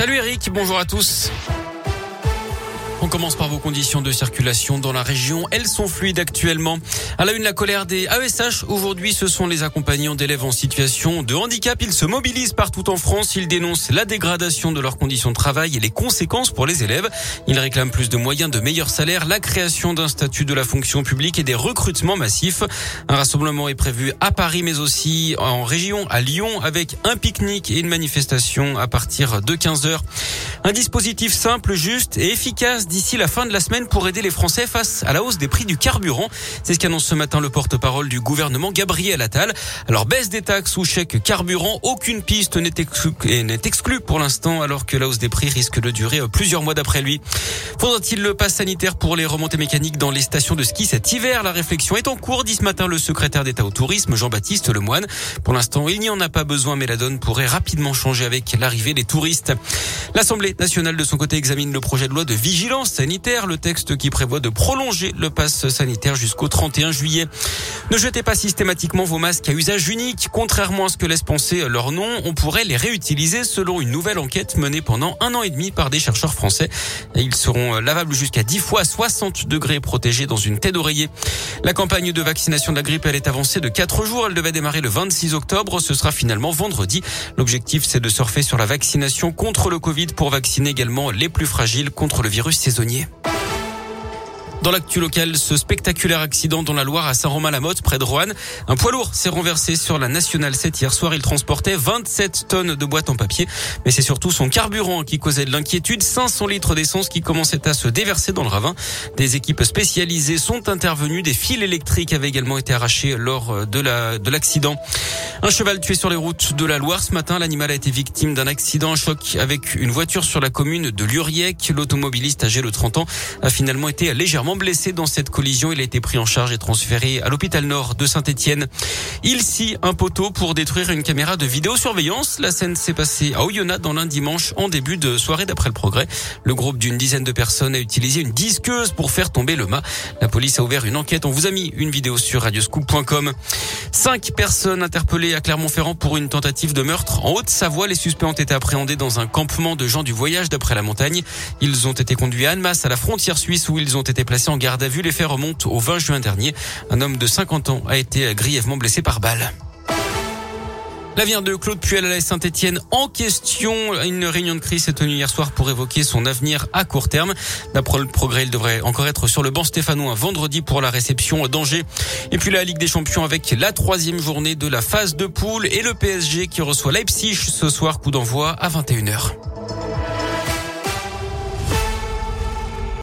Salut Eric, bonjour à tous. On commence par vos conditions de circulation dans la région. Elles sont fluides actuellement. À la une, la colère des AESH. Aujourd'hui, ce sont les accompagnants d'élèves en situation de handicap. Ils se mobilisent partout en France. Ils dénoncent la dégradation de leurs conditions de travail et les conséquences pour les élèves. Ils réclament plus de moyens, de meilleurs salaires, la création d'un statut de la fonction publique et des recrutements massifs. Un rassemblement est prévu à Paris, mais aussi en région, à Lyon, avec un pique-nique et une manifestation à partir de 15 heures. Un dispositif simple, juste et efficace d'ici la fin de la semaine pour aider les Français face à la hausse des prix du carburant. C'est ce qu'annonce ce matin le porte-parole du gouvernement Gabriel Attal. Alors baisse des taxes ou chèque carburant, aucune piste n'est exclue, pour l'instant alors que la hausse des prix risque de durer plusieurs mois d'après lui. Faudra-t-il le pass sanitaire pour les remontées mécaniques dans les stations de ski cet hiver? La réflexion est en cours, dit ce matin le secrétaire d'État au tourisme Jean-Baptiste Lemoine. Pour l'instant, il n'y en a pas besoin mais la donne pourrait rapidement changer avec l'arrivée des touristes. L'Assemblée nationale de son côté examine le projet de loi de vigilance sanitaire, le texte qui prévoit de prolonger le pass sanitaire jusqu'au 31 juillet. Ne jetez pas systématiquement vos masques à usage unique. Contrairement à ce que laisse penser leur nom, on pourrait les réutiliser selon une nouvelle enquête menée pendant un an et demi par des chercheurs français. Ils seront lavables jusqu'à 10 fois 60 degrés protégés dans une tête d'oreiller. La campagne de vaccination de la grippe, elle est avancée de 4 jours. Elle devait démarrer le 26 octobre. Ce sera finalement vendredi. L'objectif, c'est de surfer sur la vaccination contre le Covid pour vacciner également les plus fragiles contre le virus saisonnier. Dans l'actu local, ce spectaculaire accident dans la Loire à Saint-Romain-la-Motte, près de Roanne. Un poids lourd s'est renversé sur la Nationale 7 hier soir. Il transportait 27 tonnes de boîtes en papier. Mais c'est surtout son carburant qui causait de l'inquiétude. 500 litres d'essence qui commençaient à se déverser dans le ravin. Des équipes spécialisées sont intervenues. Des fils électriques avaient également été arrachés lors de la, de l'accident. Un cheval tué sur les routes de la Loire. Ce matin, l'animal a été victime d'un accident, un choc avec une voiture sur la commune de Luriec. L'automobiliste âgé de 30 ans a finalement été légèrement blessé dans cette collision. Il a été pris en charge et transféré à l'hôpital nord de Saint-Etienne. Il scie un poteau pour détruire une caméra de vidéosurveillance. La scène s'est passée à Oyonnax dans lundi dimanche en début de soirée d'après le progrès. Le groupe d'une dizaine de personnes a utilisé une disqueuse pour faire tomber le mât. La police a ouvert une enquête. On vous a mis une vidéo sur radioscoop.com. Cinq personnes interpellées à Clermont-Ferrand pour une tentative de meurtre. En Haute-Savoie, les suspects ont été appréhendés dans un campement de gens du voyage d'après la montagne. Ils ont été conduits à Annemasse, à la frontière suisse, où ils ont été placés en garde à vue. Les faits remontent au 20 juin dernier. Un homme de 50 ans a été grièvement blessé par balle. L'avenir de Claude Puel à la Saint-Etienne en question. Une réunion de crise s'est tenue hier soir pour évoquer son avenir à court terme. D'après le progrès, il devrait encore être sur le banc stéphanois vendredi pour la réception d'Angers. Et puis la Ligue des Champions avec la troisième journée de la phase de poule et le PSG qui reçoit Leipzig ce soir, coup d'envoi à 21h.